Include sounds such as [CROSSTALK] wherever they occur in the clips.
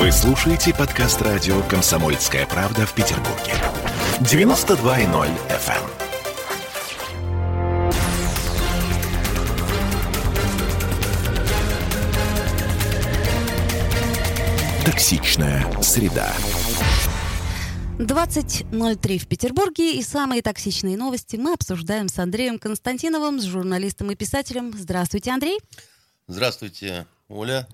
Вы слушаете подкаст радио «Комсомольская правда» в Петербурге. 92.0 FM. Токсичная среда. 20.03 в Петербурге и самые токсичные новости мы обсуждаем с Андреем Константиновым, с журналистом и писателем. Здравствуйте, Андрей. Здравствуйте, Оля.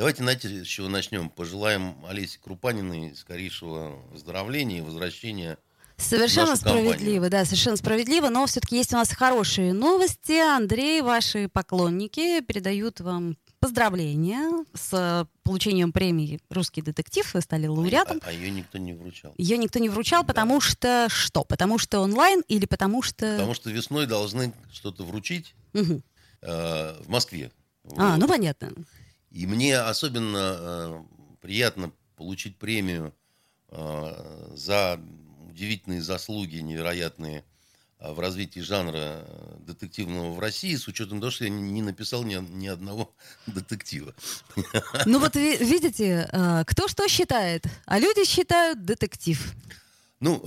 Давайте, знаете, с чего начнем? Пожелаем Олесе Крупаниной скорейшего выздоровления и возвращения Совершенно справедливо, да, совершенно справедливо, но все-таки есть у нас хорошие новости. Андрей, ваши поклонники передают вам поздравления с получением премии «Русский детектив». Вы стали лауреатом. А, а ее никто не вручал. Ее никто не вручал, потому да. что что? Потому что онлайн или потому что... Потому что весной должны что-то вручить угу. э, в Москве. А, вот. ну понятно. И мне особенно э, приятно получить премию э, за удивительные заслуги, невероятные э, в развитии жанра э, детективного в России, с учетом того, что я не написал ни, ни одного [LAUGHS] детектива. Ну вот видите, э, кто что считает, а люди считают детектив. Ну,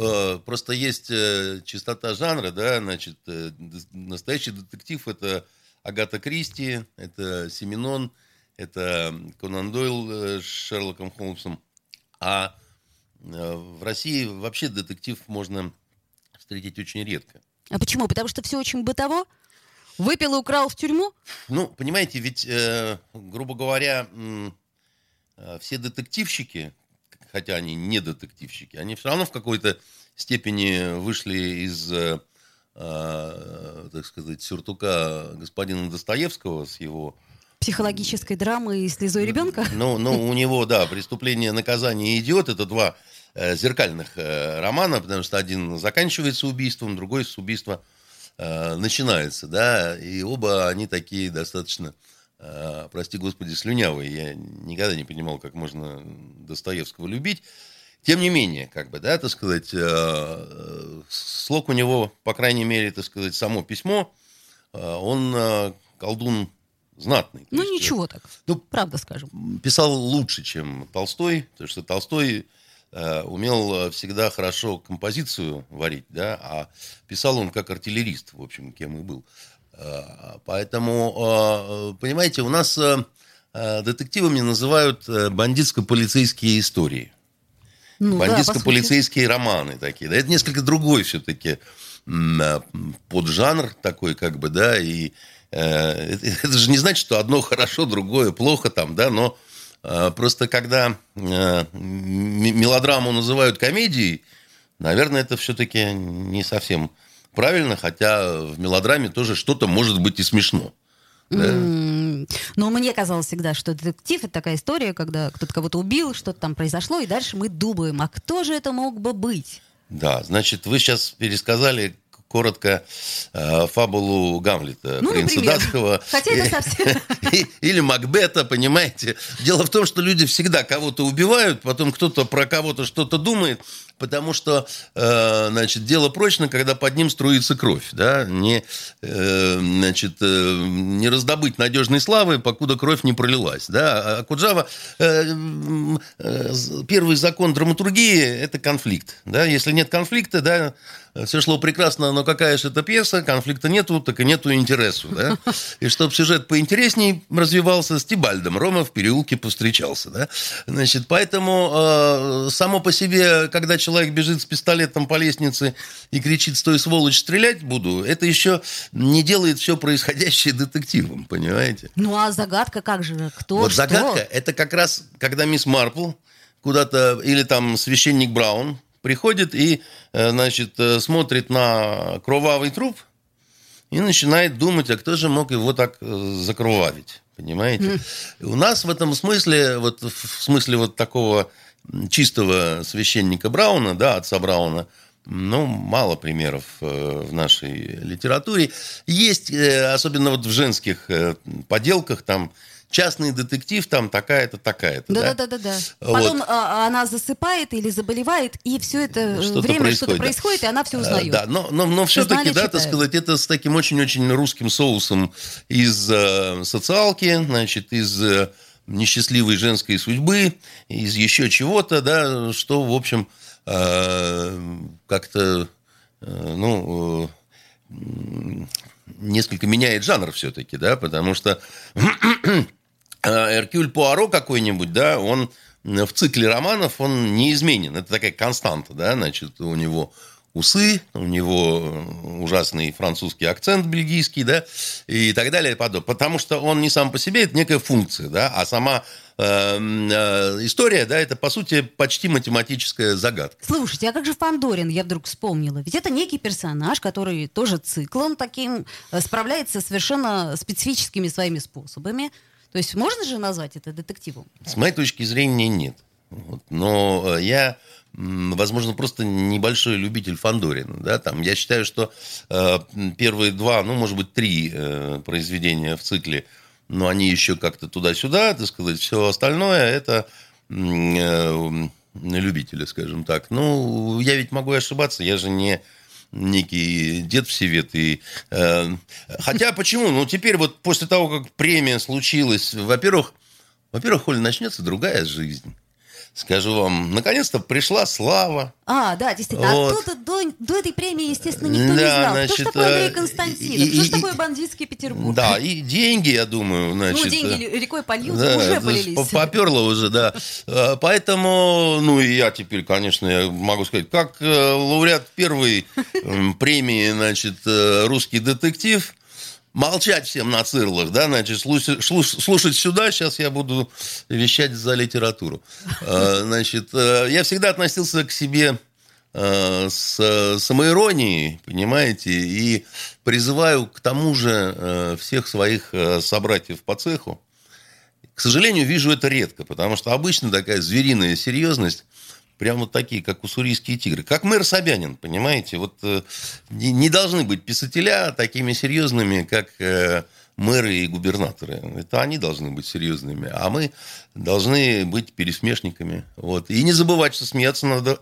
просто есть чистота жанра, да, значит, настоящий детектив это Агата Кристи, это Семенон, это Конан Дойл э, с Шерлоком Холмсом. А э, в России вообще детектив можно встретить очень редко. А почему? Потому что все очень бытово? Выпил и украл в тюрьму? Ну, понимаете, ведь, э, грубо говоря, э, все детективщики, хотя они не детективщики, они все равно в какой-то степени вышли из, э, э, так сказать, сюртука господина Достоевского с его психологической драмы и слезой ребенка? Ну, ну, у него, да, преступление, наказание идет. Это два э, зеркальных э, романа, потому что один заканчивается убийством, другой с убийства э, начинается, да, и оба они такие достаточно, э, прости господи, слюнявые. Я никогда не понимал, как можно Достоевского любить. Тем не менее, как бы, да, так сказать, э, э слог у него, по крайней мере, так сказать, само письмо, э, он э, колдун знатный. Ну, есть, ничего так, ну, правда скажем. Писал лучше, чем Толстой, потому что Толстой э, умел всегда хорошо композицию варить, да, а писал он как артиллерист, в общем, кем и был. Э, поэтому, э, понимаете, у нас э, э детективами называют э, бандитско-полицейские истории. Ну, Бандитско-полицейские да, романы такие. Да, это несколько другой все-таки э, поджанр такой, как бы, да, и Э, [LAUGHS] это же не значит, что одно хорошо, другое плохо там, да, но э, просто когда э, мелодраму называют комедией, наверное, это все-таки не совсем правильно, хотя в мелодраме тоже что-то может быть и смешно. Да? Но мне казалось всегда, что детектив это такая история, когда кто-то кого-то убил, что-то там произошло, и дальше мы думаем, а кто же это мог бы быть? Да, значит, вы сейчас пересказали коротко э, фабулу Гамлета, ну, принца например. датского. Хотя это совсем... [LAUGHS] Или Макбета, понимаете. Дело в том, что люди всегда кого-то убивают, потом кто-то про кого-то что-то думает, потому что, э, значит, дело прочно, когда под ним струится кровь, да, не, э, значит, э, не раздобыть надежной славы, покуда кровь не пролилась, да, а Куджава, первый закон драматургии – это конфликт, да, если нет конфликта, да, все шло прекрасно, но какая же это пьеса, конфликта нету, так и нету интересу, да, и чтобы сюжет поинтересней развивался, с Тибальдом Рома в переулке повстречался, да, значит, поэтому э, само по себе, когда человек бежит с пистолетом по лестнице и кричит «Стой, сволочь, стрелять буду», это еще не делает все происходящее детективом, понимаете? Ну, а загадка как же? Кто, Вот что? загадка – это как раз, когда мисс Марпл куда-то, или там священник Браун приходит и, э, значит, э, смотрит на кровавый труп и начинает думать, а кто же мог его так э, закровавить, понимаете? Mm. У нас в этом смысле, вот в смысле вот такого чистого священника Брауна, да, отца Брауна, ну, мало примеров в нашей литературе. Есть, особенно вот в женских поделках, там, частный детектив, там такая-то, такая-то. Да-да-да. да. Вот. Потом а, она засыпает или заболевает, и все это что время происходит, что-то да. происходит, и она все узнает. Да, но, но, но все-таки, да, так сказать, это с таким очень-очень русским соусом из э, социалки, значит, из несчастливой женской судьбы, из еще чего-то, да, что, в общем, как-то, ну, несколько меняет жанр все-таки, да, потому что Эркюль Пуаро какой-нибудь, да, он в цикле романов, он неизменен. Это такая константа, да, значит, у него усы, у него ужасный французский акцент бельгийский, да, и так далее, и подобное. Потому что он не сам по себе, это некая функция, да, а сама э, э, история, да, это, по сути, почти математическая загадка. Слушайте, а как же Фандорин, я вдруг вспомнила? Ведь это некий персонаж, который тоже циклом таким э, справляется совершенно специфическими своими способами. То есть можно же назвать это детективом? С моей точки зрения, нет. Вот. Но э, я возможно, просто небольшой любитель Фандорина. Да, там, я считаю, что э, первые два, ну, может быть, три э, произведения в цикле, но они еще как-то туда-сюда, так сказать, все остальное это э, любители, скажем так. Ну, я ведь могу ошибаться, я же не некий дед всевет. И, э, хотя почему? Ну, теперь вот после того, как премия случилась, во-первых, во-первых, Оля, начнется другая жизнь скажу вам, наконец-то пришла слава. А, да, действительно. А вот. А до, до этой премии, естественно, никто да, не знал. Значит, кто же такой Андрей э, Константинов? И, Что же такое бандитский Петербург? Да, и деньги, я думаю, ну, значит... Ну, деньги э, рекой польются, да, уже полились. Поперло уже, да. Э, поэтому, ну, и я теперь, конечно, я могу сказать, как лауреат первой премии, значит, «Русский детектив», молчать всем на цирлах, да, значит, слушать, слушать сюда, сейчас я буду вещать за литературу. А, [LAUGHS] значит, э, я всегда относился к себе э, с самоиронией, понимаете, и призываю к тому же э, всех своих собратьев по цеху. К сожалению, вижу это редко, потому что обычно такая звериная серьезность прям вот такие, как уссурийские тигры. Как мэр Собянин, понимаете? Вот э, не, не должны быть писателя такими серьезными, как э, мэры и губернаторы. Это они должны быть серьезными, а мы должны быть пересмешниками. Вот. И не забывать, что смеяться надо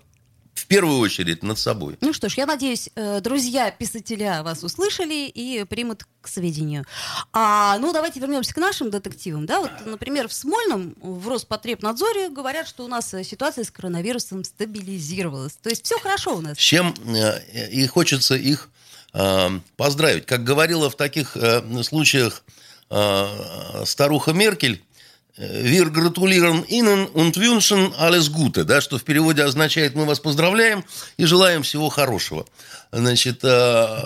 первую очередь над собой. Ну что ж, я надеюсь, э, друзья писателя вас услышали и примут к сведению. А, ну, давайте вернемся к нашим детективам. Да? Вот, например, в Смольном, в Роспотребнадзоре говорят, что у нас э, ситуация с коронавирусом стабилизировалась. То есть все хорошо у нас. С чем э, и хочется их поздравить. Как говорила в таких случаях старуха Меркель, «Wir gratulieren Ihnen und wünschen alles Gute», да, что в переводе означает «мы вас поздравляем и желаем всего хорошего». Значит, э,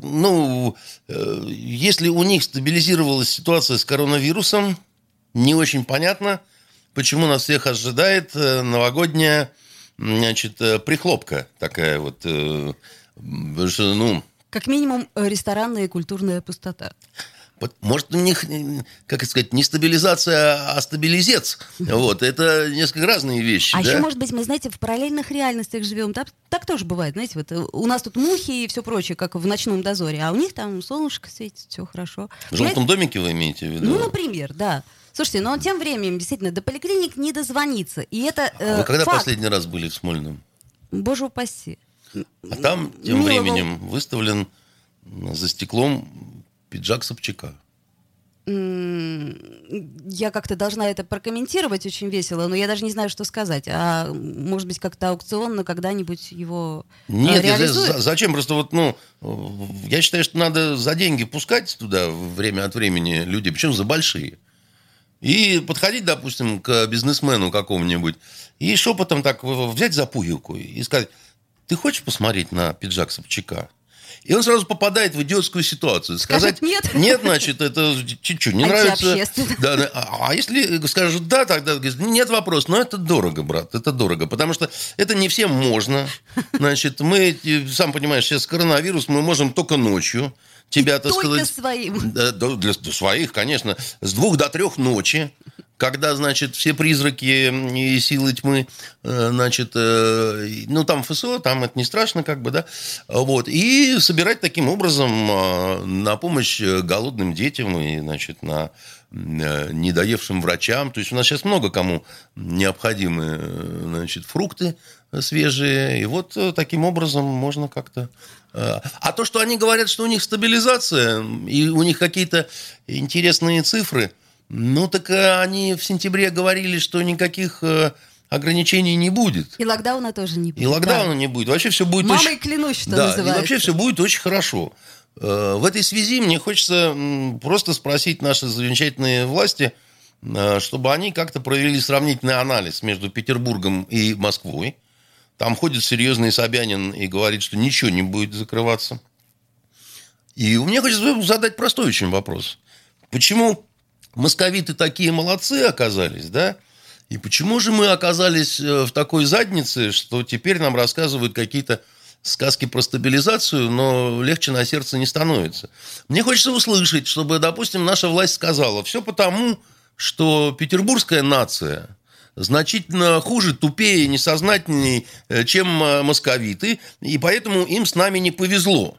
ну, э, если у них стабилизировалась ситуация с коронавирусом, не очень понятно, почему нас всех ожидает новогодняя, значит, прихлопка такая вот, ну... Как минимум, ресторанная и культурная пустота. Может, у них, как сказать, не стабилизация, а стабилизец. Вот, это несколько разные вещи. А да? еще, может быть, мы, знаете, в параллельных реальностях живем. Так, так тоже бывает, знаете, вот э, у нас тут мухи и все прочее, как в ночном дозоре, а у них там солнышко светит, все хорошо. В желтом знаете? домике вы имеете в виду? Ну, например, да. Слушайте, но тем временем, действительно, до поликлиник не дозвониться. И это э, а Вы когда факт. последний раз были в Смольном? Боже упаси. А там тем Милого... временем выставлен за стеклом пиджак Собчака. Я как-то должна это прокомментировать очень весело, но я даже не знаю, что сказать. А может быть, как-то аукционно когда-нибудь его э, Нет, реализуют? зачем? Просто вот, ну, я считаю, что надо за деньги пускать туда время от времени людей, причем за большие. И подходить, допустим, к бизнесмену какому-нибудь и шепотом так взять за пуговку и сказать, ты хочешь посмотреть на пиджак Собчака? И он сразу попадает в идиотскую ситуацию. Сказать Скажет, нет. [LAUGHS] Нет, значит, это чуть-чуть не нравится. Да, да. А, а если скажут да, тогда нет вопрос. Но это дорого, брат, это дорого. Потому что это не всем можно. Значит, мы, сам понимаешь, сейчас коронавирус, мы можем только ночью тебя, и так только сказать... своим. Да, для своих, конечно. С двух до трех ночи когда, значит, все призраки и силы тьмы, э, значит, э, ну, там ФСО, там это не страшно, как бы, да, вот, и собирать таким образом э, на помощь голодным детям и, значит, на недоевшим врачам. То есть у нас сейчас много кому необходимы, значит, фрукты свежие, и вот таким образом можно как-то... А то, что они говорят, что у них стабилизация, и у них какие-то интересные цифры – Ну, так э, они в сентябре говорили, что никаких э, ограничений не будет. И локдауна тоже не будет. И локдауна да. не будет. Вообще все будет Мамой очень... клянусь, что да, называется. И вообще все будет очень хорошо. Э, в этой связи мне хочется просто спросить наши замечательные власти, чтобы они как-то провели сравнительный анализ между Петербургом и Москвой. Там ходит серьезный Собянин и говорит, что ничего не будет закрываться. И меня хочется задать простой очень вопрос. Почему московиты такие молодцы оказались, да? И почему же мы оказались э, в такой заднице, что теперь нам рассказывают какие-то сказки про стабилизацию, но легче на сердце не становится. Мне хочется услышать, чтобы, допустим, наша власть сказала, все потому, что петербургская нация значительно хуже, тупее, несознательней, э, чем э, московиты, и поэтому им с нами не повезло.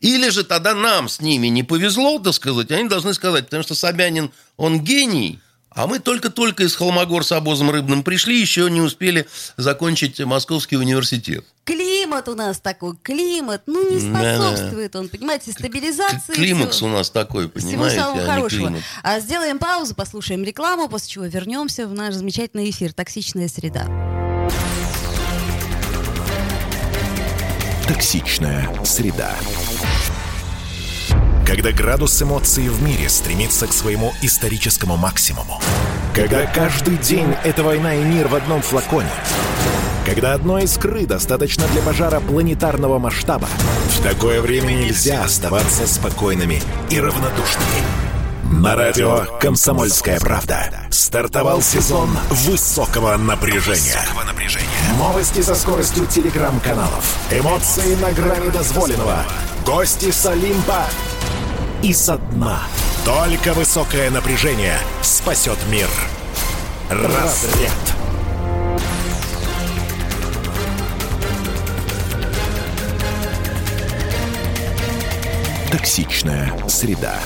Или же тогда нам с ними не повезло, так сказать, они должны сказать, потому что Собянин, он гений, а мы только-только из Холмогор с обозом рыбным пришли, еще не успели закончить Московский университет. Климат у нас такой, климат, ну не способствует он, понимаете, стабилизации. Климакс у нас такой, понимаете, Всего самого а хорошего. А сделаем паузу, послушаем рекламу, после чего вернемся в наш замечательный эфир «Токсичная среда». Токсичная среда. Когда градус эмоций в мире стремится к своему историческому максимуму. Когда каждый день это война и мир в одном флаконе. Когда одной искры достаточно для пожара планетарного масштаба. В такое время нельзя оставаться спокойными и равнодушными. На радио «Комсомольская правда» стартовал сезон высокого напряжения. Новости со скоростью телеграм-каналов. Эмоции на грани дозволенного. Гости с Олимпа и со дна. Только высокое напряжение спасет мир. Разряд. Токсичная среда.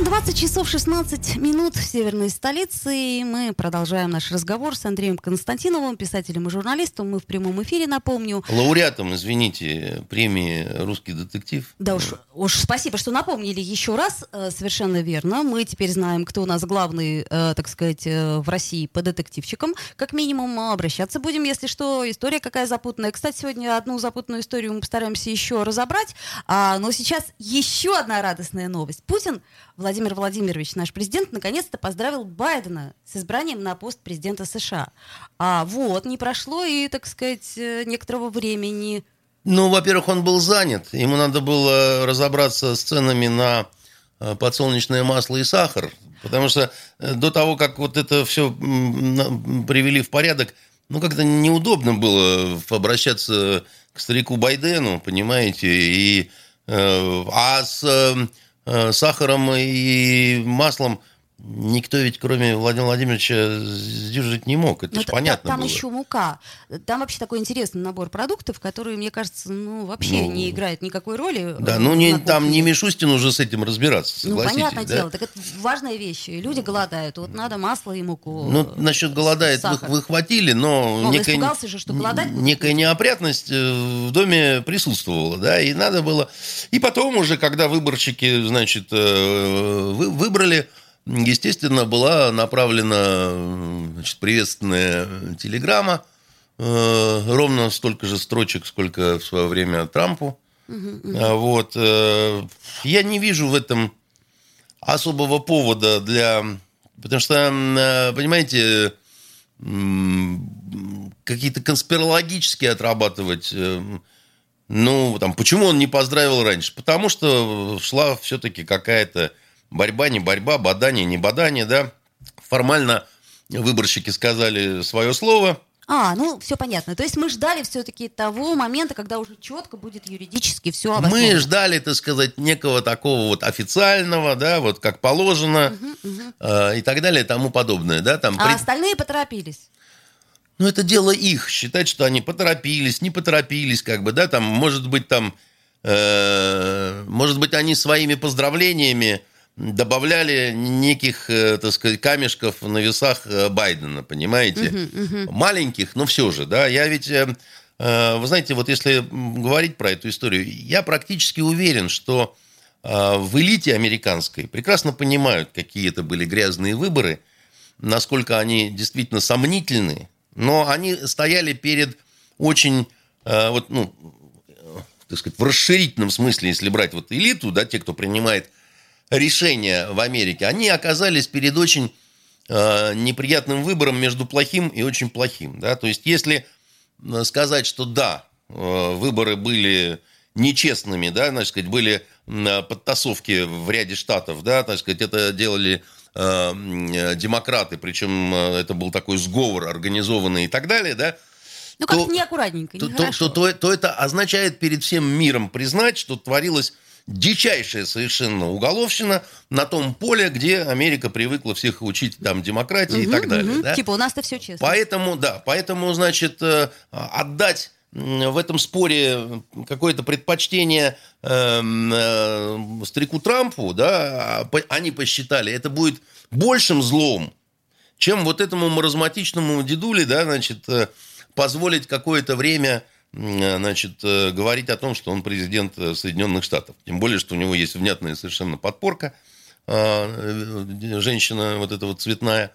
20 часов 16 минут в северной столице, и мы продолжаем наш разговор с Андреем Константиновым, писателем и журналистом. Мы в прямом эфире, напомню. Лауреатом, извините, премии «Русский детектив». Да уж, уж спасибо, что напомнили еще раз. Э, совершенно верно. Мы теперь знаем, кто у нас главный, э, так сказать, э, в России по детективчикам. Как минимум обращаться будем, если что. История какая запутанная. Кстати, сегодня одну запутанную историю мы постараемся еще разобрать. А, но сейчас еще одна радостная новость. Путин Владимир Владимирович, наш президент, наконец-то поздравил Байдена с избранием на пост президента США. А вот, не прошло и, так сказать, э, некоторого времени. Ну, во-первых, он был занят. Ему надо было разобраться с ценами на э, подсолнечное масло и сахар. Потому что э, до того, как вот это все привели в порядок, ну, как-то неудобно было обращаться к старику Байдену, понимаете, и... А с сахаром и маслом Никто ведь, кроме Владимира Владимировича, сдержать не мог. Это же понятно Там было. еще мука. Там вообще такой интересный набор продуктов, который, мне кажется, ну, вообще ну, не играет никакой роли. Да, ну не, там не Мишустин уже с этим разбираться, Ну, понятное да? дело. Так это важная вещь. Люди голодают. Вот надо масло и муку. Ну, насчет голодает вы, вы хватили, но Он некая, же, что голодать некая неопрятность э, в доме присутствовала, да, и надо было... И потом уже, когда выборщики, значит, э, выбрали естественно, была направлена значит, приветственная телеграмма, э, ровно столько же строчек, сколько в свое время Трампу. Uh-huh, Вот. Э, я не вижу в этом особого повода для... Потому что, э, понимаете, какие-то конспирологические отрабатывать... Ну, там, почему он не поздравил раньше? Потому что шла все-таки какая-то борьба, не борьба, бадание, не бадание, да. Формально выборщики сказали свое слово. А, ну все понятно. То есть мы ждали все-таки того момента, когда уже четко будет юридически все обосновано. Мы ждали, так сказать, некого такого вот официального, да, вот как положено угу, угу. Э, и так далее и тому подобное, да. Там а при... остальные поторопились. Ну, это дело их, считать, что они поторопились, не поторопились, как бы, да, там, может быть, там, э, может быть, они своими поздравлениями добавляли неких, э, так сказать, камешков на весах э, Байдена, понимаете? Uh-huh, uh-huh. Маленьких, но все же, да. Я ведь, э, вы знаете, вот если говорить про эту историю, я практически уверен, что в элите американской прекрасно понимают, какие это были грязные выборы, насколько они действительно сомнительны, но они стояли перед очень, вот, ну, так сказать, в расширительном смысле, если брать вот элиту, да, те, кто принимает решения в Америке, они оказались перед очень э, неприятным выбором между плохим и очень плохим. Да? То есть, если сказать, что да, э, выборы были нечестными, да, так сказать, были подтасовки в ряде штатов, да, так сказать, это делали э, демократы, причем э, это был такой сговор организованный и так далее, да, ну, как-то неаккуратненько, то, то, то, то, то это означает перед всем миром признать, что творилось дичайшая совершенно уголовщина на том поле, где Америка привыкла всех учить там демократии угу, и так далее. Угу. Да? Типа у нас-то все честно. Поэтому, да, поэтому, значит, э, отдать в этом споре какое-то предпочтение э, э, старику Трампу, да, а они посчитали, это будет большим злом, чем вот этому маразматичному дедуле, да, значит, э, позволить какое-то время значит, говорить о том, что он президент Соединенных Штатов. Тем более, что у него есть внятная совершенно подпорка. Женщина вот эта вот цветная,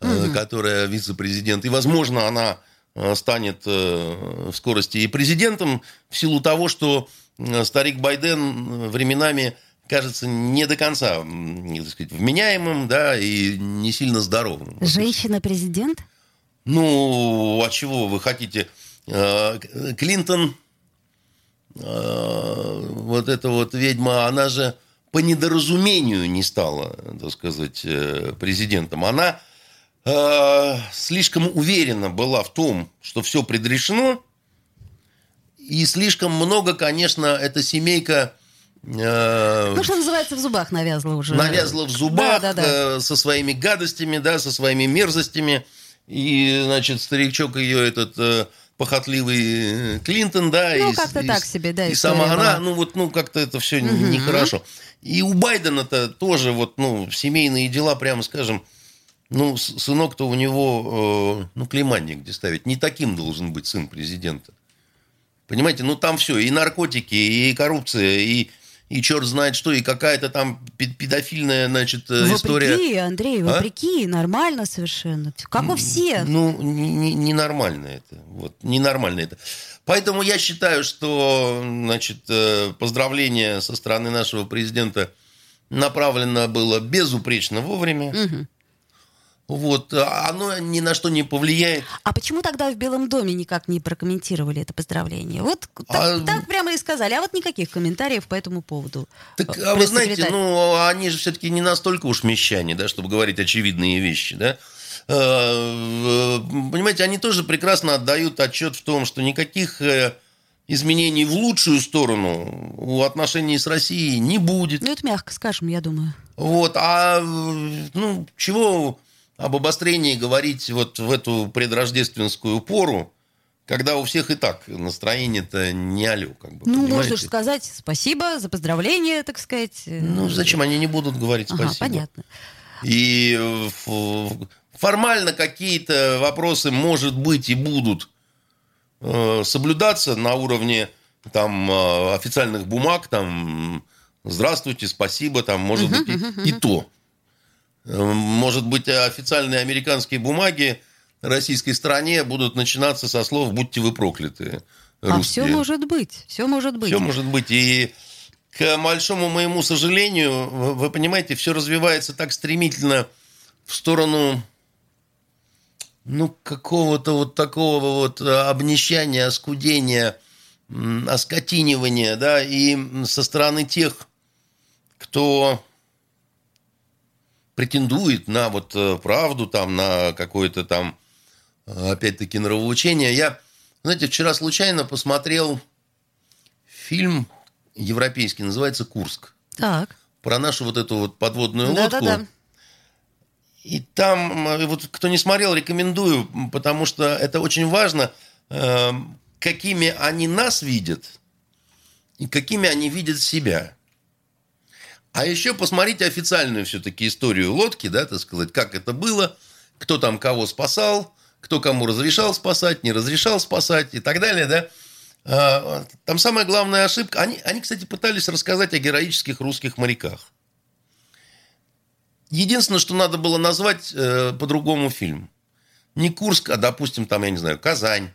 угу. которая вице-президент. И, возможно, она Э, станет э, в скорости и президентом в силу того, что э, старик Байден временами кажется не до конца, так сказать, вменяемым, да, и не сильно здоровым. Женщина-президент? Ну, а чего вы хотите? Клинтон, вот эта вот ведьма, она же по недоразумению не стала, так сказать, президентом. Она э, слишком уверена была в том, что все предрешено, и слишком много, конечно, эта семейка... Э, ну, что называется, в зубах навязла уже. Навязла в зубах да, да, да. Э, со своими гадостями, да, со своими мерзостями. И, значит, старичок ее этот... Похотливый э, Клинтон, да, ну, и, как-то и, так себе, да, и сама была. она, ну вот, ну как-то это все угу. нехорошо. И у Байдена-то тоже вот, ну семейные дела, прямо скажем, ну, сынок-то у него, э, ну, клейманник где ставить. Не таким должен быть сын президента. Понимаете, ну там все, и наркотики, и коррупция, и, и черт знает что, и какая-то там педофильная, значит, э, вопреки, история. Вопреки, Андрей, а? вопреки, а? нормально совершенно. Как у всех. Ну, ненормально не, не это. Вот, ненормально это. Поэтому я считаю, что, значит, э, поздравление со стороны нашего президента направлено было безупречно вовремя. Угу. Вот, а оно ни на что не повлияет. А почему тогда в Белом доме никак не прокомментировали это поздравление? Вот так, а... так прямо и сказали, а вот никаких комментариев по этому поводу. Так, а вы знаете, ну, они же все-таки не настолько уж мещане, да, чтобы говорить очевидные вещи, да. А, понимаете, они тоже прекрасно отдают отчет в том, что никаких э, изменений в лучшую сторону у отношений с Россией не будет. Ну, это мягко скажем, я думаю. Вот, а ну, чего об обострении говорить вот в эту предрождественскую пору, когда у всех и так настроение-то не алё, как бы. Ну, можно же сказать спасибо за поздравление, так сказать. Ну, зачем они не будут говорить спасибо? Ага, понятно. И формально какие-то вопросы, может быть, и будут э, соблюдаться на уровне там э, официальных бумаг, там здравствуйте, спасибо, там, может быть, и, и то. Может быть, официальные американские бумаги российской стране будут начинаться со слов «будьте вы прокляты». Русские. А все может быть, все может быть. Все может быть. И к большому моему сожалению, вы понимаете, все развивается так стремительно в сторону ну, какого-то вот такого вот обнищания, оскудения, оскотинивания, да, и со стороны тех, кто претендует на вот э, правду, там, на какое-то там, э, опять-таки, нравоучение. Я, знаете, вчера случайно посмотрел фильм европейский, называется «Курск». Так. Про нашу вот эту вот подводную да, лодку. Да, да. И там, э, вот кто не смотрел, рекомендую, потому что это очень важно, какими они нас видят и какими они видят себя. А еще посмотрите официальную все-таки историю лодки, да, так сказать, как это было, кто там кого спасал, кто кому разрешал спасать, не разрешал спасать и так далее, да. А, там самая главная ошибка. Они, они, кстати, пытались рассказать о героических русских моряках. Единственное, что надо было назвать э, по-другому фильм. Не Курск, а, допустим, там, я не знаю, Казань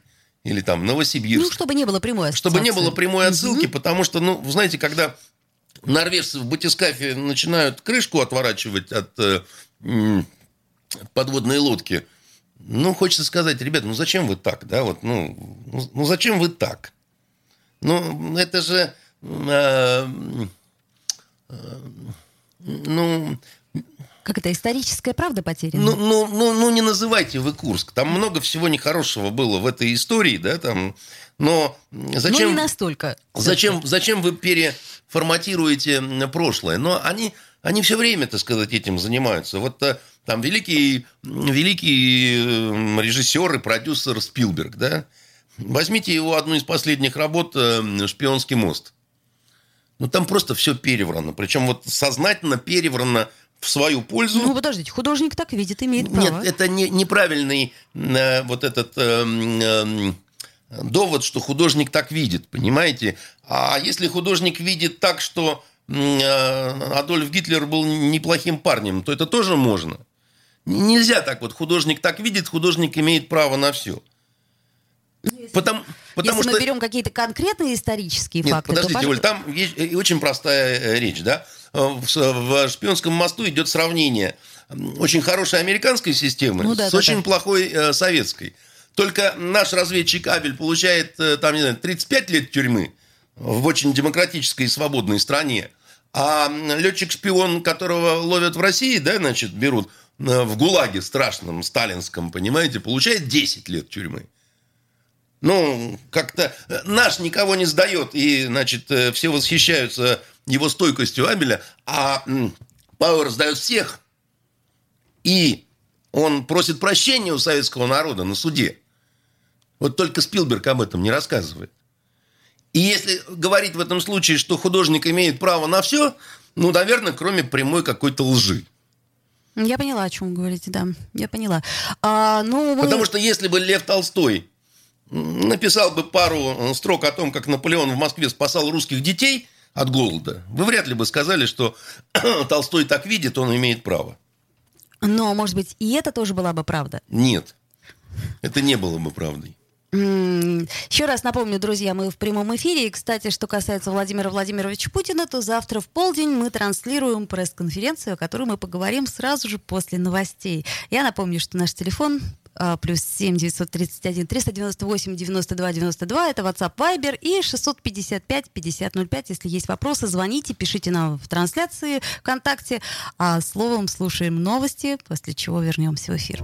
или там Новосибирск. Ну, чтобы не было прямой отсылки. Чтобы не было прямой отсылки, угу. потому что, ну, знаете, когда норвежцы в батискафе начинают крышку отворачивать от э, подводной лодки, ну, хочется сказать, ребята, ну зачем вы так, да, вот, ну, ну, ну зачем вы так? Ну, это же, э, э, ну, как это, историческая правда потеряна? Ну, ну, ну, ну, не называйте вы Курск. Там много всего нехорошего было в этой истории, да, там. Но зачем... Ну, не настолько. Зачем, зачем вы переформатируете прошлое? Но они, они все время, так сказать, этим занимаются. Вот э, там великий, великий э, режиссер и продюсер Спилберг, да? Возьмите его одну из последних работ э, «Шпионский мост». Ну, там просто все переврано. Причем вот сознательно переврано в свою пользу. Ну, подождите, художник так видит, имеет право. Нет, это не, неправильный э, вот этот э, э, довод, что художник так видит, понимаете? А если художник видит так, что э, Адольф Гитлер был неплохим парнем, то это тоже можно. Нельзя так вот, художник так видит, художник имеет право на все. Если, потому, потому если что... мы берем какие-то конкретные исторические Нет, факты, подождите, то... Оль, там есть э, очень простая э, речь, да? в шпионском мосту идет сравнение очень хорошей американской системы ну, да, с да, очень да. плохой э, советской. Только наш разведчик Абель получает э, там, не знаю, 35 лет тюрьмы в очень демократической и свободной стране. А летчик-шпион, которого ловят в России, да, значит, берут э, в ГУЛАГе страшном, сталинском, понимаете, получает 10 лет тюрьмы. Ну, как-то наш никого не сдает, и, значит, все восхищаются его стойкостью Абеля, а Пауэр сдает всех. И он просит прощения у советского народа на суде. Вот только Спилберг об этом не рассказывает. И если говорить в этом случае, что художник имеет право на все, ну, наверное, кроме прямой какой-то лжи. Я поняла, о чем вы говорите, да. Я поняла. А, ну. Потому что если бы Лев Толстой написал бы пару строк о том, как Наполеон в Москве спасал русских детей, от голода. Вы вряд ли бы сказали, что [CLEARS THROAT] Толстой так видит, он имеет право. Но, может быть, и это тоже была бы правда? Нет, это не было бы правдой. Еще раз напомню, друзья, мы в прямом эфире. И, кстати, что касается Владимира Владимировича Путина, то завтра в полдень мы транслируем пресс-конференцию, о которой мы поговорим сразу же после новостей. Я напомню, что наш телефон а, плюс 7 931 398 92 92. Это WhatsApp Viber и 655 5005. Если есть вопросы, звоните, пишите нам в трансляции ВКонтакте. А словом слушаем новости, после чего вернемся в эфир.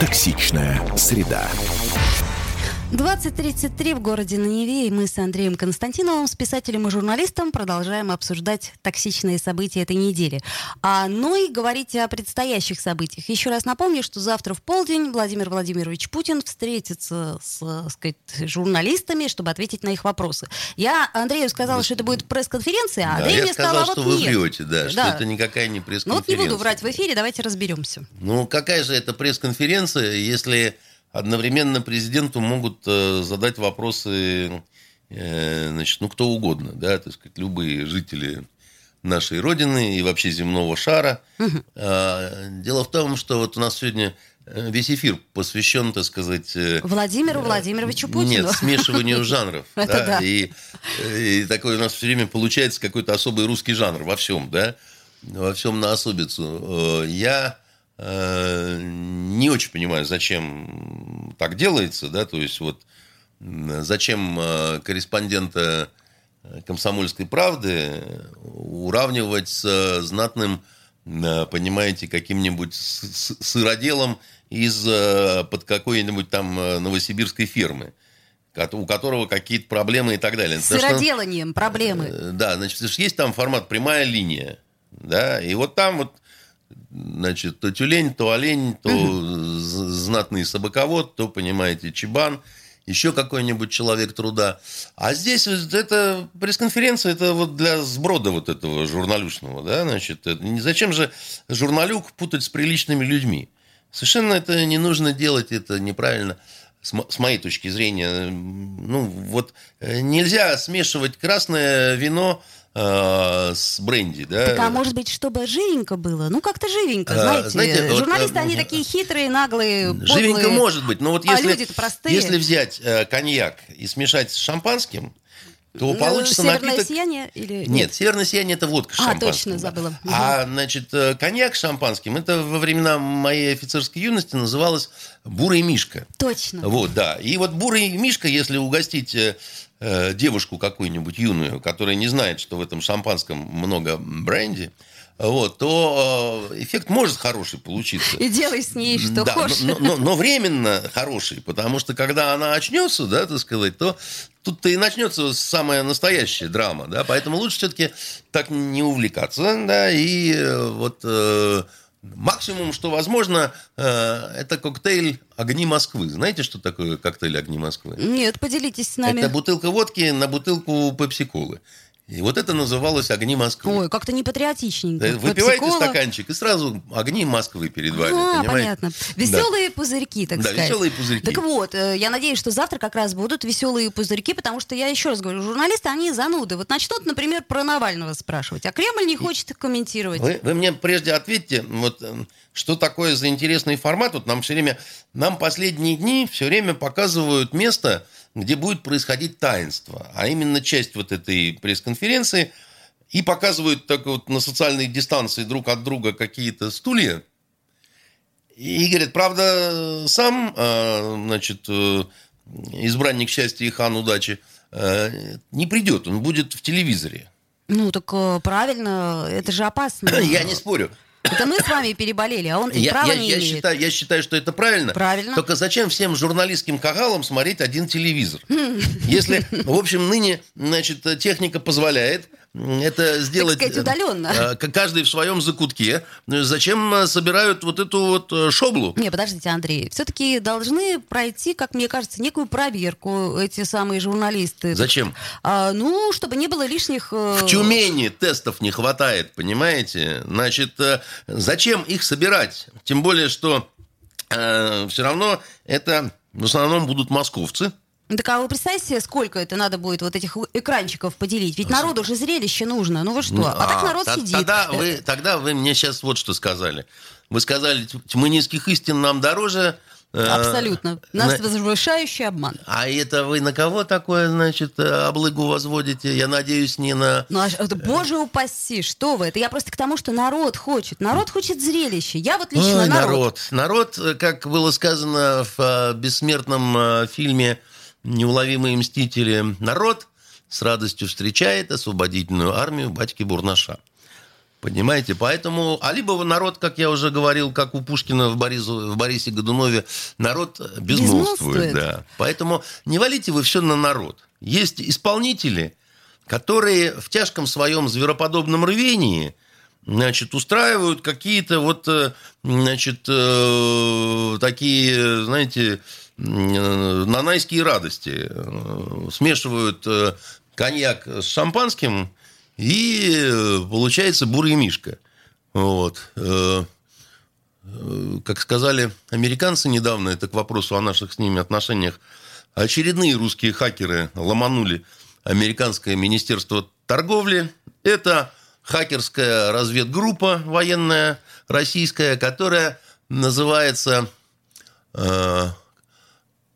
Токсичная среда. 20.33 в городе на Неве, и мы с Андреем Константиновым, с писателем и журналистом, продолжаем обсуждать токсичные события этой недели. А, ну и говорить о предстоящих событиях. Еще раз напомню, что завтра в полдень Владимир Владимирович Путин встретится с сказать, журналистами, чтобы ответить на их вопросы. Я Андрею сказала, что это будет пресс-конференция, а да, Андрей мне сказал, сказал, что вот вы врете, да, да, что это никакая не пресс-конференция. Ну вот не буду врать в эфире, давайте разберемся. Ну какая же это пресс-конференция, если одновременно президенту могут э, задать вопросы э, значит, ну, кто угодно, да, так сказать, любые жители нашей Родины и вообще земного шара. Угу. Дело в том, что вот у нас сегодня э, весь эфир посвящен, так сказать... Владимиру Владимировичу Путину. Нет, смешиванию [LAUGHS] жанров. Это да. И, и такой у нас все время получается какой-то особый русский жанр во всем, да, во всем на особицу. Я не очень понимаю, зачем так делается, да, то есть вот зачем э, корреспондента комсомольской правды уравнивать с знатным понимаете, каким-нибудь сыроделом из под какой-нибудь там новосибирской фермы у которого какие-то проблемы и так далее. С сыроделанием что, проблемы. Да, значит, есть там формат прямая линия, да, и вот там вот значит, то тюлень, то олень, то угу. знатный собаковод, то, понимаете, чебан, еще какой-нибудь человек труда. А здесь это пресс-конференция, это вот для сброда вот этого журналюшного, да, значит, это, зачем же журналюк путать с приличными людьми? Совершенно это не нужно делать, это неправильно с моей точки зрения. Ну, вот э, нельзя смешивать красное вино Э, с бренди, да. Так, а может быть, чтобы живенько было? Ну, как-то живенько, знаете. знаете Журналисты, вот, они такие хитрые, наглые, подлые. Живенько может быть, но вот а если, люди простые. если взять э, коньяк и смешать с шампанским, то ну, получится Северное напиток... сияние или нет? Нет, северное сияние это водка с а, точно, забыла. Угу. А, значит, э, коньяк с шампанским, это во времена моей офицерской юности называлось бурый мишка. Точно. Вот, да. И вот бурый мишка, если угостить Э, девушку какую-нибудь юную, которая не знает, что в этом шампанском много бренди, вот, то э, эффект может хороший получиться. И делай с ней что да, хочешь. Но, но, но временно хороший, потому что когда она очнется, да, так сказать, то тут-то и начнется самая настоящая драма, да, поэтому лучше все-таки так не увлекаться, да, и э, вот Максимум, что возможно, э, это коктейль «Огни Москвы». Знаете, что такое коктейль «Огни Москвы»? Нет, поделитесь с нами. Это бутылка водки на бутылку пепси-колы. И вот это называлось «Огни Москвы». Ой, как-то не патриотичненько. Выпиваете стаканчик, и сразу огни Москвы перед вами, а, понимаете? понятно. Веселые да. пузырьки, так да, сказать. веселые пузырьки. Так вот, э, я надеюсь, что завтра как раз будут веселые пузырьки, потому что я еще раз говорю, журналисты, они зануды. Вот начнут, например, про Навального спрашивать, а Кремль не хочет комментировать. Вы, вы мне прежде ответьте, вот э, что такое за интересный формат? Вот нам все время, нам последние дни все время показывают место, где будет происходить таинство, а именно часть вот этой пресс-конференции – и показывают так вот на социальной дистанции друг от друга какие-то стулья. И говорят, правда, сам, а, значит, э, избранник счастья и хан удачи э, не придет, он будет в телевизоре. Ну, так э, правильно, это же опасно. [CLEARS THROAT] Я не спорю. Это мы с вами переболели, а он и я, права я, не я имеет. Считаю, я считаю, что это правильно. Правильно. Только зачем всем журналистским кагалам смотреть один телевизор? Если, в общем, ныне, значит, техника позволяет, это сделать... Так сказать, удаленно. Э, каждый в своем закутке. Зачем э, собирают вот эту вот э, шоблу? Не, подождите, Андрей. Все-таки должны пройти, как мне кажется, некую проверку эти самые журналисты. Зачем? А, ну, чтобы не было лишних... В Тюмени тестов не хватает, понимаете? Значит, зачем их собирать? Тем более, что э, все равно это в основном будут московцы. Так а вы представьте себе, сколько это надо будет вот этих экранчиков поделить? Ведь народу же зрелище нужно. Ну вы что? А, а так народ т- сидит. Тогда вы, тогда вы мне сейчас вот что сказали. Вы сказали, тьмы низких истин нам дороже, Э, Абсолютно. Нас на... возвышающий обман. А это вы на кого такое, значит, э, облыгу возводите? Я надеюсь, не на... Ну, а, это, боже упаси, что вы? Это я просто к тому, что народ хочет. Народ хочет зрелище. Я вот лично Ой, народ. Народ, народ, как было сказано в а, бессмертном а, фильме «Неуловимые мстители», народ с радостью встречает освободительную армию батьки Бурнаша. Понимаете? Поэтому, а либо народ, как я уже говорил, как у Пушкина в, Борису, в Борисе Годунове, народ безмолвствует. Да. Поэтому не валите вы все на народ. Есть исполнители, которые в тяжком своем звероподобном рвении значит, устраивают какие-то вот, э, значит, э, такие, знаете, нанайские радости. Смешивают э, коньяк с шампанским – и э, получается бурый мишка. Вот. Э, как сказали американцы недавно, это к вопросу о наших с ними отношениях, очередные русские хакеры ломанули американское министерство торговли. Это хакерская разведгруппа военная российская, которая называется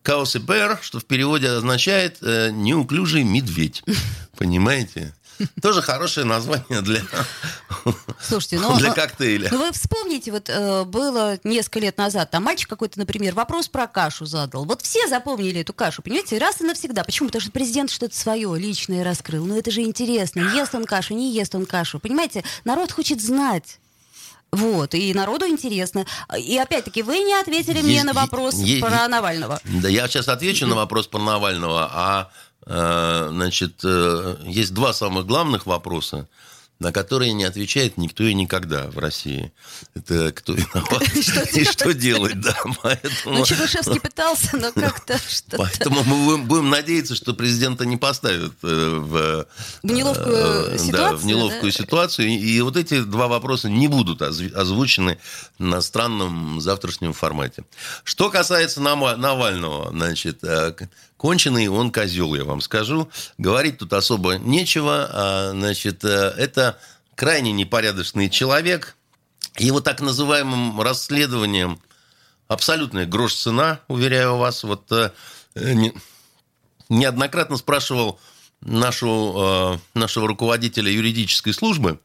КАОСПР, что в переводе означает э, «неуклюжий медведь». Понимаете? Тоже хорошее название для, Слушайте, ну, для коктейля. Ну, вы вспомните, вот э, было несколько лет назад, там мальчик какой-то, например, вопрос про кашу задал. Вот все запомнили эту кашу, понимаете, раз и навсегда. Почему? Потому что президент что-то свое личное раскрыл. Ну, это же интересно. Ест он кашу, не ест он кашу. Понимаете, народ хочет знать. Вот, и народу интересно. И опять-таки, вы не ответили мне на вопрос есть, про есть, Навального. Да, я сейчас отвечу на вопрос про Навального, а э, значит, э, есть два самых главных вопроса на которые не отвечает никто и никогда в России. Это кто виноват [LAUGHS] и что делать, да. Ну, Чебышевский пытался, но [LAUGHS] как-то что-то... Поэтому мы будем надеяться, что президента не поставят э, в... В неловкую э, ситуацию. в неловкую ситуацию. И вот эти два вопроса не будут озвучены на странном завтрашнем формате. Что касается Навального, значит, э, конченый он козел, я вам скажу. Говорить тут особо нечего. А, значит, э, это крайне непорядочный человек. Его так называемым расследованием абсолютная грош цена, уверяю вас. Вот э, не, неоднократно спрашивал нашу, э, нашего руководителя юридической службы,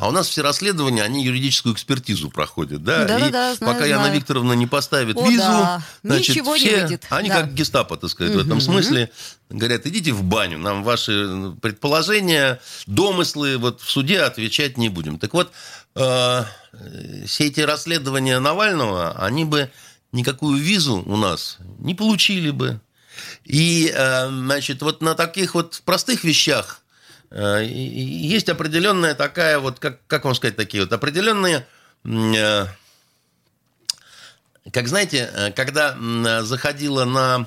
а у нас все расследования, они юридическую экспертизу проходят, да? Да, и да, знаю, пока знаю. Яна Викторовна не поставит О, визу, да. значит, Ничего все, не выйдет. они да. как гестапо, так сказать, угу. в этом смысле. Говорят, идите в баню, нам ваши предположения, домыслы вот в суде отвечать не будем. Так вот, э, все эти расследования Навального, они бы никакую визу у нас не получили бы. И, э, значит, вот на таких вот простых вещах есть определенная такая вот, как, как вам сказать, такие вот определенные, э, как знаете, э, когда заходила на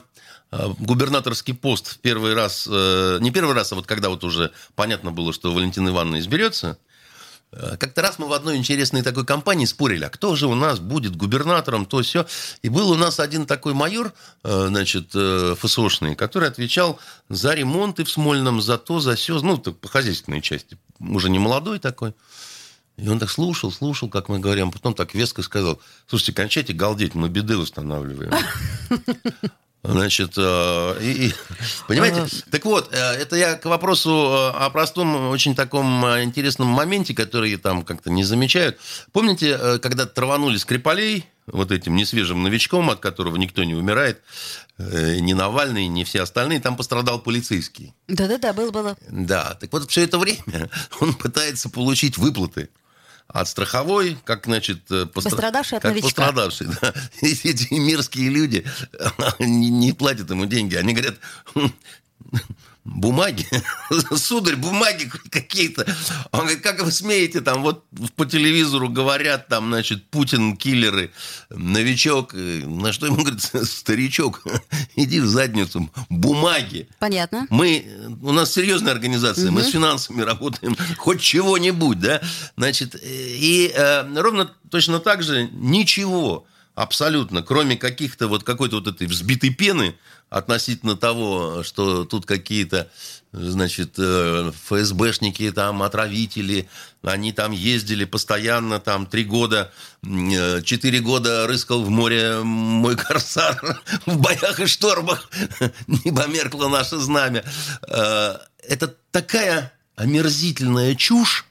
губернаторский пост в первый раз, не первый раз, а вот когда вот уже понятно было, что Валентина Ивановна изберется – Э, как-то раз мы в одной интересной такой компании спорили, а кто же у нас будет губернатором, то все. И был у нас один такой майор, э, значит, э, ФСОшный, который отвечал за ремонты в Смольном, за то, за все, ну, по хозяйственной части. Уже не молодой такой. И он так слушал, слушал, как мы говорим, а потом так веско сказал, слушайте, кончайте галдеть, мы беды устанавливаем. Значит, э, и, и, понимаете? Так вот, э, это я к вопросу э, о простом, очень таком интересном моменте, который там как-то не замечают. Помните, когда траванули Скрипалей, вот этим несвежим новичком, от которого никто не умирает, ни Навальный, ни все остальные, там пострадал полицейский. Да-да-да, было-было. Да, так вот все это время [LAUGHS] он пытается получить выплаты от страховой, как, значит... Э, пострадавший от как новичка. пострадавший, да. [LAUGHS] Эти мирские люди [LAUGHS] не, не платят ему деньги. Они говорят, бумаги, [LAUGHS] сударь, бумаги какие-то. Он говорит, как вы смеете, там вот по телевизору говорят, там, значит, Путин, киллеры, новичок. На что ему говорит, [LAUGHS] старичок, [LAUGHS] иди в задницу, бумаги. Понятно. Мы, у нас серьезная организация, угу. мы с финансами работаем, хоть чего-нибудь, да, значит, и э, ровно точно так же ничего абсолютно, кроме каких-то вот какой-то вот этой взбитой пены, относительно того, что тут какие-то, значит, э, ФСБшники, там, отравители, они там ездили постоянно, там, три года, э, четыре года рыскал в море мой корсар [LAUGHS] в боях и штормах, [LAUGHS] не померкло наше знамя. Э, это такая омерзительная чушь,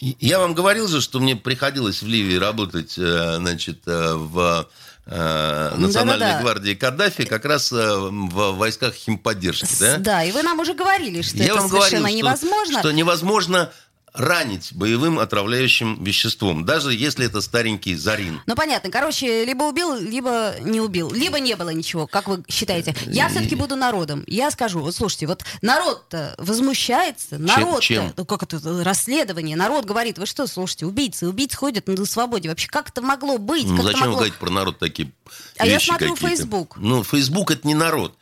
я вам говорил же, что мне приходилось в Ливии работать, значит, в Э, Национальной да, да, да. гвардии Каддафи как раз э, в войсках химподдержки, да? Да, и вы нам уже говорили, что Я это вам совершенно говорил, невозможно. Что, что невозможно ранить боевым отравляющим веществом, даже если это старенький зарин. Ну, понятно. Короче, либо убил, либо не убил. Либо не было ничего, как вы считаете. Я все-таки буду народом. Я скажу, вот слушайте, вот народ-то возмущается, народ Чем? Ну, как это, расследование, народ говорит, вы что, слушайте, убийцы, убийцы ходят на свободе. Вообще, как это могло быть? Ну, зачем могло... вы говорите про народ такие А я смотрю Facebook. Ну, Facebook это не народ.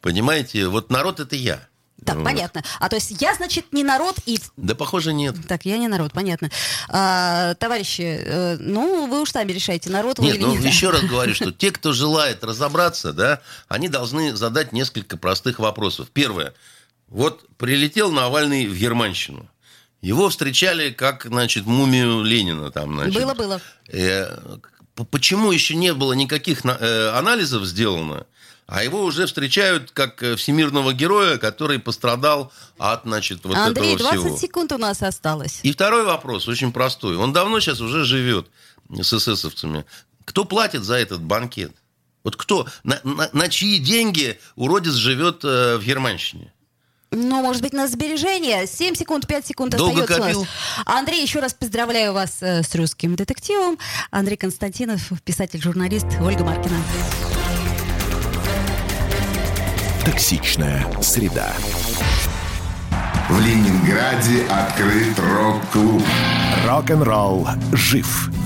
Понимаете, вот народ это я. Так, вот. понятно. А то есть я, значит, не народ и... Да, похоже, нет. Так, я не народ, понятно. А, товарищи, э, ну, вы уж сами решаете, народ нет, вы или ну, нет. еще раз говорю, что [LAUGHS] те, кто желает разобраться, да, они должны задать несколько простых вопросов. Первое. Вот прилетел Навальный в Германщину. Его встречали как, значит, мумию Ленина там, значит. Было, было. Э, почему еще не было никаких э, анализов сделано? А его уже встречают как э, всемирного героя, который пострадал от, значит, вот Андрей, этого всего. 20 секунд у нас осталось. И второй вопрос, очень простой. Он давно сейчас уже живет с эсэсовцами. Кто платит за этот банкет? Вот кто, на, на, на чьи деньги уродец живет э, в Германщине? Ну, может быть, на сбережение. 7 секунд, 5 секунд Долго остается копил? у нас. Андрей, еще раз поздравляю вас э, с русским детективом. Андрей Константинов, писатель-журналист Ольга Маркина. Токсичная среда. В Ленинграде открыт рок-клуб. Рок-н-ролл жив.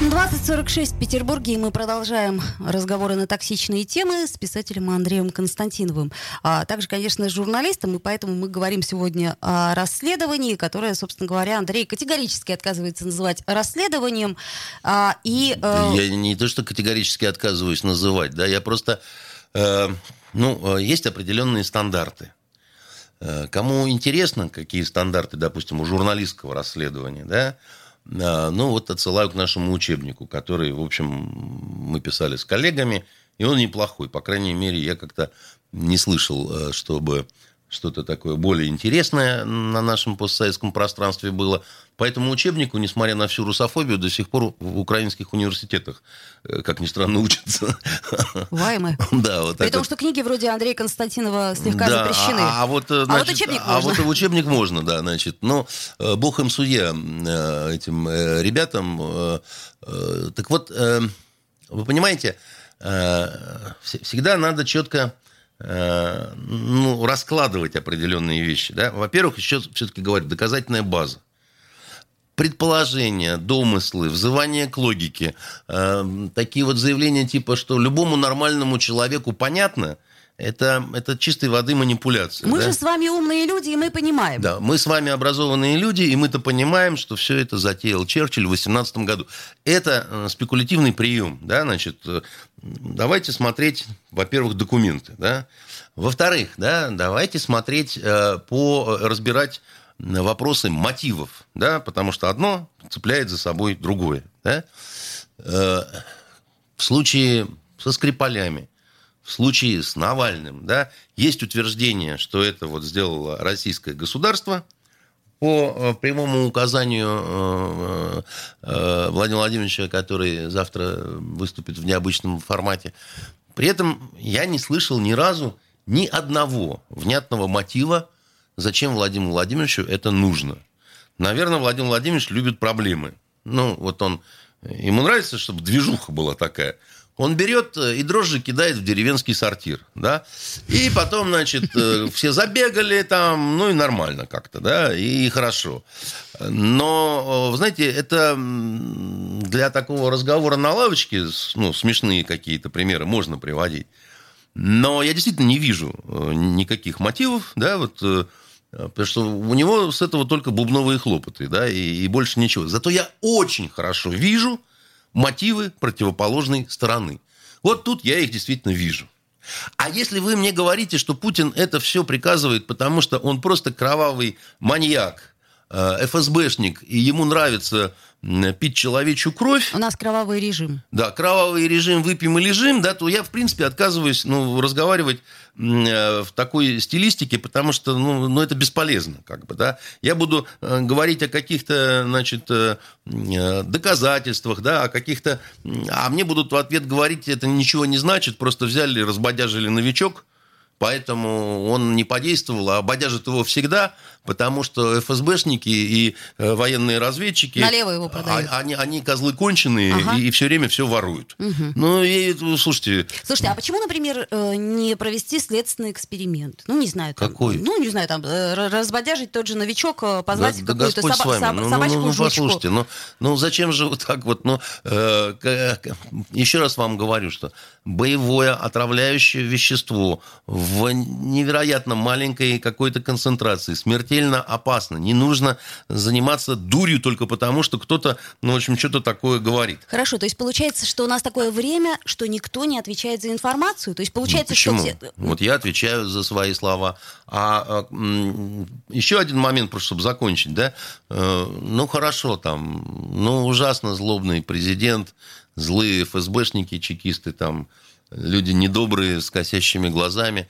2046 в Петербурге, и мы продолжаем разговоры на токсичные темы с писателем Андреем Константиновым. А также, конечно, с журналистом, и поэтому мы говорим сегодня о расследовании, которое, собственно говоря, Андрей категорически отказывается называть расследованием. А, и, э, Я не то, что категорически отказываюсь называть, да, я просто... э, ну, э, есть определенные стандарты. Э, Кому интересно, какие стандарты, допустим, у журналистского расследования, да, ну, вот отсылаю к нашему учебнику, который, в общем, мы писали с коллегами, и он неплохой. По крайней мере, я как-то не слышал, э, чтобы что-то такое более интересное на нашем постсоветском пространстве было. По этому учебнику, несмотря на всю русофобию, до сих пор в украинских университетах, э, как ни странно, учатся. Ваймы. [LAUGHS] Да, вот При том, вот. что книги вроде Андрея Константинова слегка Да, запрещены. А, а вот, э, вот значит, учебник а можно. вот учебник можно, да, значит. Но э, бог им судья этим ребятам. Так вот, вы понимаете, вс- всегда надо четко э, ну, раскладывать определенные вещи. Да? Во-первых, еще все-таки говорю, доказательная база предположения, домыслы, взывание к логике, э, такие вот заявления типа, что любому нормальному человеку понятно, это, это чистой воды манипуляция. Мы да? же с вами умные люди, и мы понимаем. Да, мы с вами образованные люди, и мы-то понимаем, что все это затеял Черчилль в 18 году. Это э, спекулятивный прием, да, значит, э, давайте смотреть, во-первых, документы, да, во-вторых, да, давайте смотреть э, по, разбирать вопросы мотивов, да, потому что одно цепляет за собой другое, да. Э, в случае со Скрипалями, в случае с Навальным, да, есть утверждение, что это вот сделало российское государство по э, прямому указанию э, э, Владимира Владимировича, который завтра выступит в необычном формате. При этом я не слышал ни разу ни одного внятного мотива, зачем Владимиру Владимировичу это нужно. Наверное, Владимир Владимирович любит проблемы. Ну, вот он... Ему нравится, чтобы движуха была такая. Он берет э, и дрожжи кидает в деревенский сортир, да, и потом, значит, э, все забегали там, ну и нормально как-то, да, и хорошо. Но, э, знаете, это для такого разговора на лавочке, ну, смешные какие-то примеры можно приводить. Но я действительно не вижу никаких мотивов, да, вот, потому что у него с этого только бубновые хлопоты, да, и, и больше ничего. Зато я очень хорошо вижу мотивы противоположной стороны. Вот тут я их действительно вижу. А если вы мне говорите, что Путин это все приказывает, потому что он просто кровавый маньяк, э, ФСБшник, и ему нравится пить человечью кровь, У нас кровавый режим. да, кровавый режим, выпьем и лежим, да, то я, в принципе, отказываюсь ну, разговаривать э, в такой стилистике, потому что, ну, ну, это бесполезно, как бы, да. Я буду э, говорить о каких-то, значит, э, э, доказательствах, да, о каких-то... А мне будут в ответ говорить, это ничего не значит, просто взяли, разбодяжили новичок, поэтому он не подействовал, а бодяжит его всегда, потому что ФСБшники и э, военные разведчики... Налево его продают. а- Они, они козлы конченые Ага. и, все время все воруют. Ну, и, слушайте, Слушайте, а почему, например, э, не провести следственный эксперимент? Ну, не знаю. Там, Какой? Ну, не знаю, там, э, разбодяжить тот же новичок, позвать да, да какую-то Господь соба- соб- Ну, ну, собачку ну, ну, жучку. послушайте, ну, ну зачем же вот так вот? Ну, э, еще раз вам говорю, что боевое отравляющее вещество в невероятно маленькой какой-то концентрации смертельно опасно. Не нужно заниматься дурью только потому, что кто-то, ну, в общем, что-то такое говорит. Хорошо, то есть получается, что у нас такое время, что никто не отвечает за информацию? То есть получается, Ну, почему? что... все- Вот я отвечаю за свои слова. А, а, еще один момент, просто чтобы закончить, да? Э, ну, хорошо, там, ну, ужасно злобный президент, злые ФСБшники, чекисты, там, люди недобрые, с косящими глазами.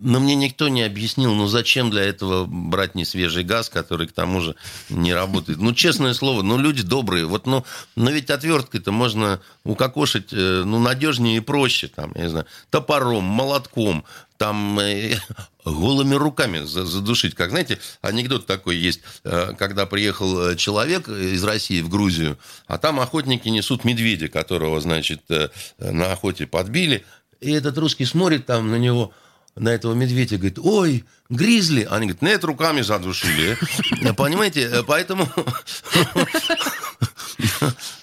Но мне никто не объяснил, ну зачем для этого брать несвежий газ, который к тому же не работает. Ну, честное слово, ну люди добрые. Вот, ну, но ведь отверткой-то можно укокошить, э, ну, надежнее и проще, там, я не знаю, топором, молотком, там, э, [LAUGHS] голыми руками за- задушить. Как, знаете, анекдот такой есть, э, когда приехал э, человек из России в Грузию, а там охотники несут медведя, которого, значит, на охоте подбили, и этот русский смотрит там на него, на этого медведя, говорит, ой, гризли. Они говорят, нет, руками задушили. Понимаете, поэтому...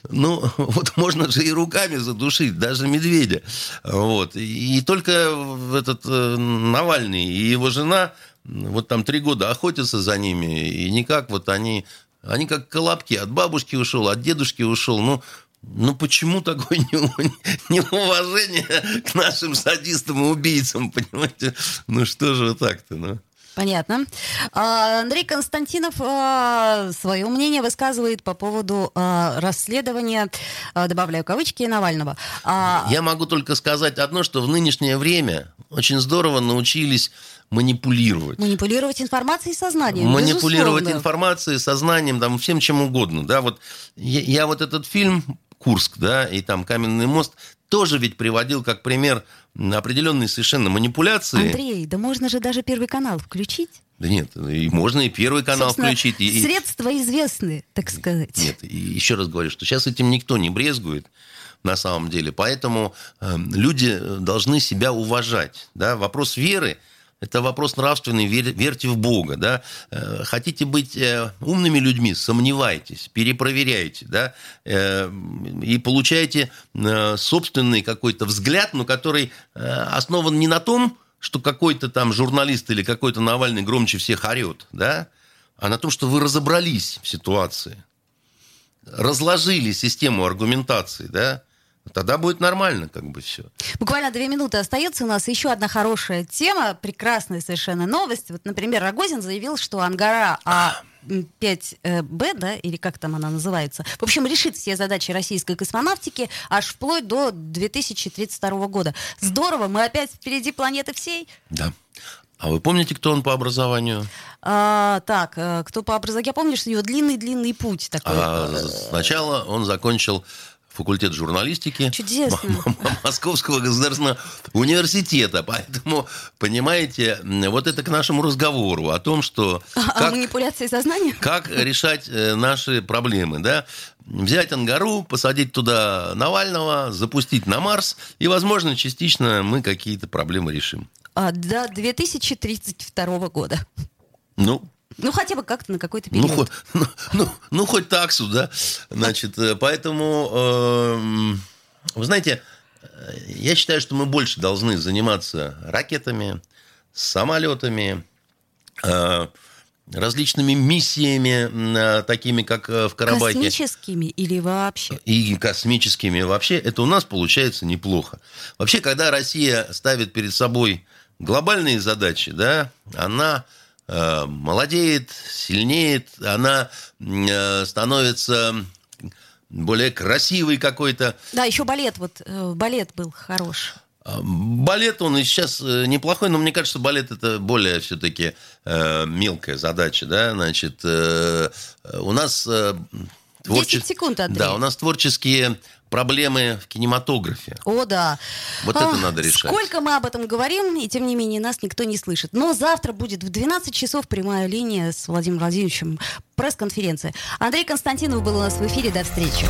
Ну, вот можно же и руками задушить, даже медведя. Вот. И только этот э, Навальный и его жена вот там три года охотятся за ними, и никак вот они... Они как колобки. От бабушки ушел, от дедушки ушел. Ну, ну почему такое неу- [LAUGHS] неуважение к нашим садистам и убийцам, понимаете? Ну что же вот так-то, ну? Понятно. А, Андрей Константинов а, свое мнение высказывает по поводу а, расследования, добавляю кавычки, Навального. Я могу только сказать одно, что в нынешнее время очень здорово научились манипулировать. Манипулировать информацией и сознанием. манипулировать безусловно. информацией, сознанием, там, всем чем угодно. Да, вот я, я вот этот фильм Курск, да, и там Каменный мост тоже ведь приводил как пример определенные совершенно манипуляции. Андрей, да можно же даже Первый канал включить. Да нет, и можно и первый канал Собственно, включить. И, Средства известны, так сказать. Нет, и еще раз говорю, что сейчас этим никто не брезгует на самом деле. Поэтому э, люди должны себя уважать. Да? Вопрос веры – это вопрос нравственный, вер- верьте в Бога. Да? Э, Хотите быть э, умными людьми, сомневайтесь, перепроверяйте. Да? Э, И получайте э, собственный какой-то взгляд, но который основан не на том, что какой-то там журналист или какой-то Навальный громче всех орет, да? а на том, что вы разобрались в ситуации разложили систему аргументации, да, тогда будет нормально, как бы все. Буквально две минуты остается у нас. Еще одна хорошая тема, прекрасная совершенно новость. Вот, например, Рогозин заявил, что Ангара А5Б, да, или как там она называется, в общем, решит все задачи российской космонавтики аж вплоть до 2032 года. Здорово, мы опять впереди планеты всей. Да. А вы помните, кто он по образованию? А, так, э, кто по образованию? Я помню, что у него длинный-длинный путь такой. А, сначала он закончил факультет журналистики [LAUGHS] Чудесно. Московского государственного университета. Поэтому, понимаете, вот это к нашему разговору о том, что А как, манипуляции сознанием? как решать э, наши проблемы, да? Взять Ангару, посадить туда Навального, запустить на Марс, и, возможно, частично мы какие-то проблемы решим. А, до 2032 года. Ну, Ну, хотя бы как-то на какой-то ну, период. хоть, ну, ну, ну, хоть таксу, да? Значит, э, поэтому, эм, вы знаете, э, я считаю, что мы больше должны заниматься ракетами, самолетами, э, различными миссиями, э, такими как э, в Карабахе. Космическими или вообще? и космическими вообще, это у нас получается неплохо. Вообще, когда Россия ставит перед собой глобальные задачи, да, она э, молодеет, сильнеет, она э, становится более красивой какой-то. Да, еще балет, вот э, балет был хорош. А, Балет, он и сейчас э, неплохой, но мне кажется, балет это более все-таки мелкая задача, да, значит, э, у нас э, Творче- 10 секунд, Андрей. Да, у нас творческие проблемы в кинематографе. О, да. Вот это Ах, надо решать. Сколько мы об этом говорим, и тем не менее нас никто не слышит. Но завтра будет в 12 часов прямая линия с Владимиром Владимировичем. Пресс-конференция. Андрей Константинов был у нас в эфире. До встречи.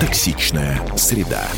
Токсичная среда.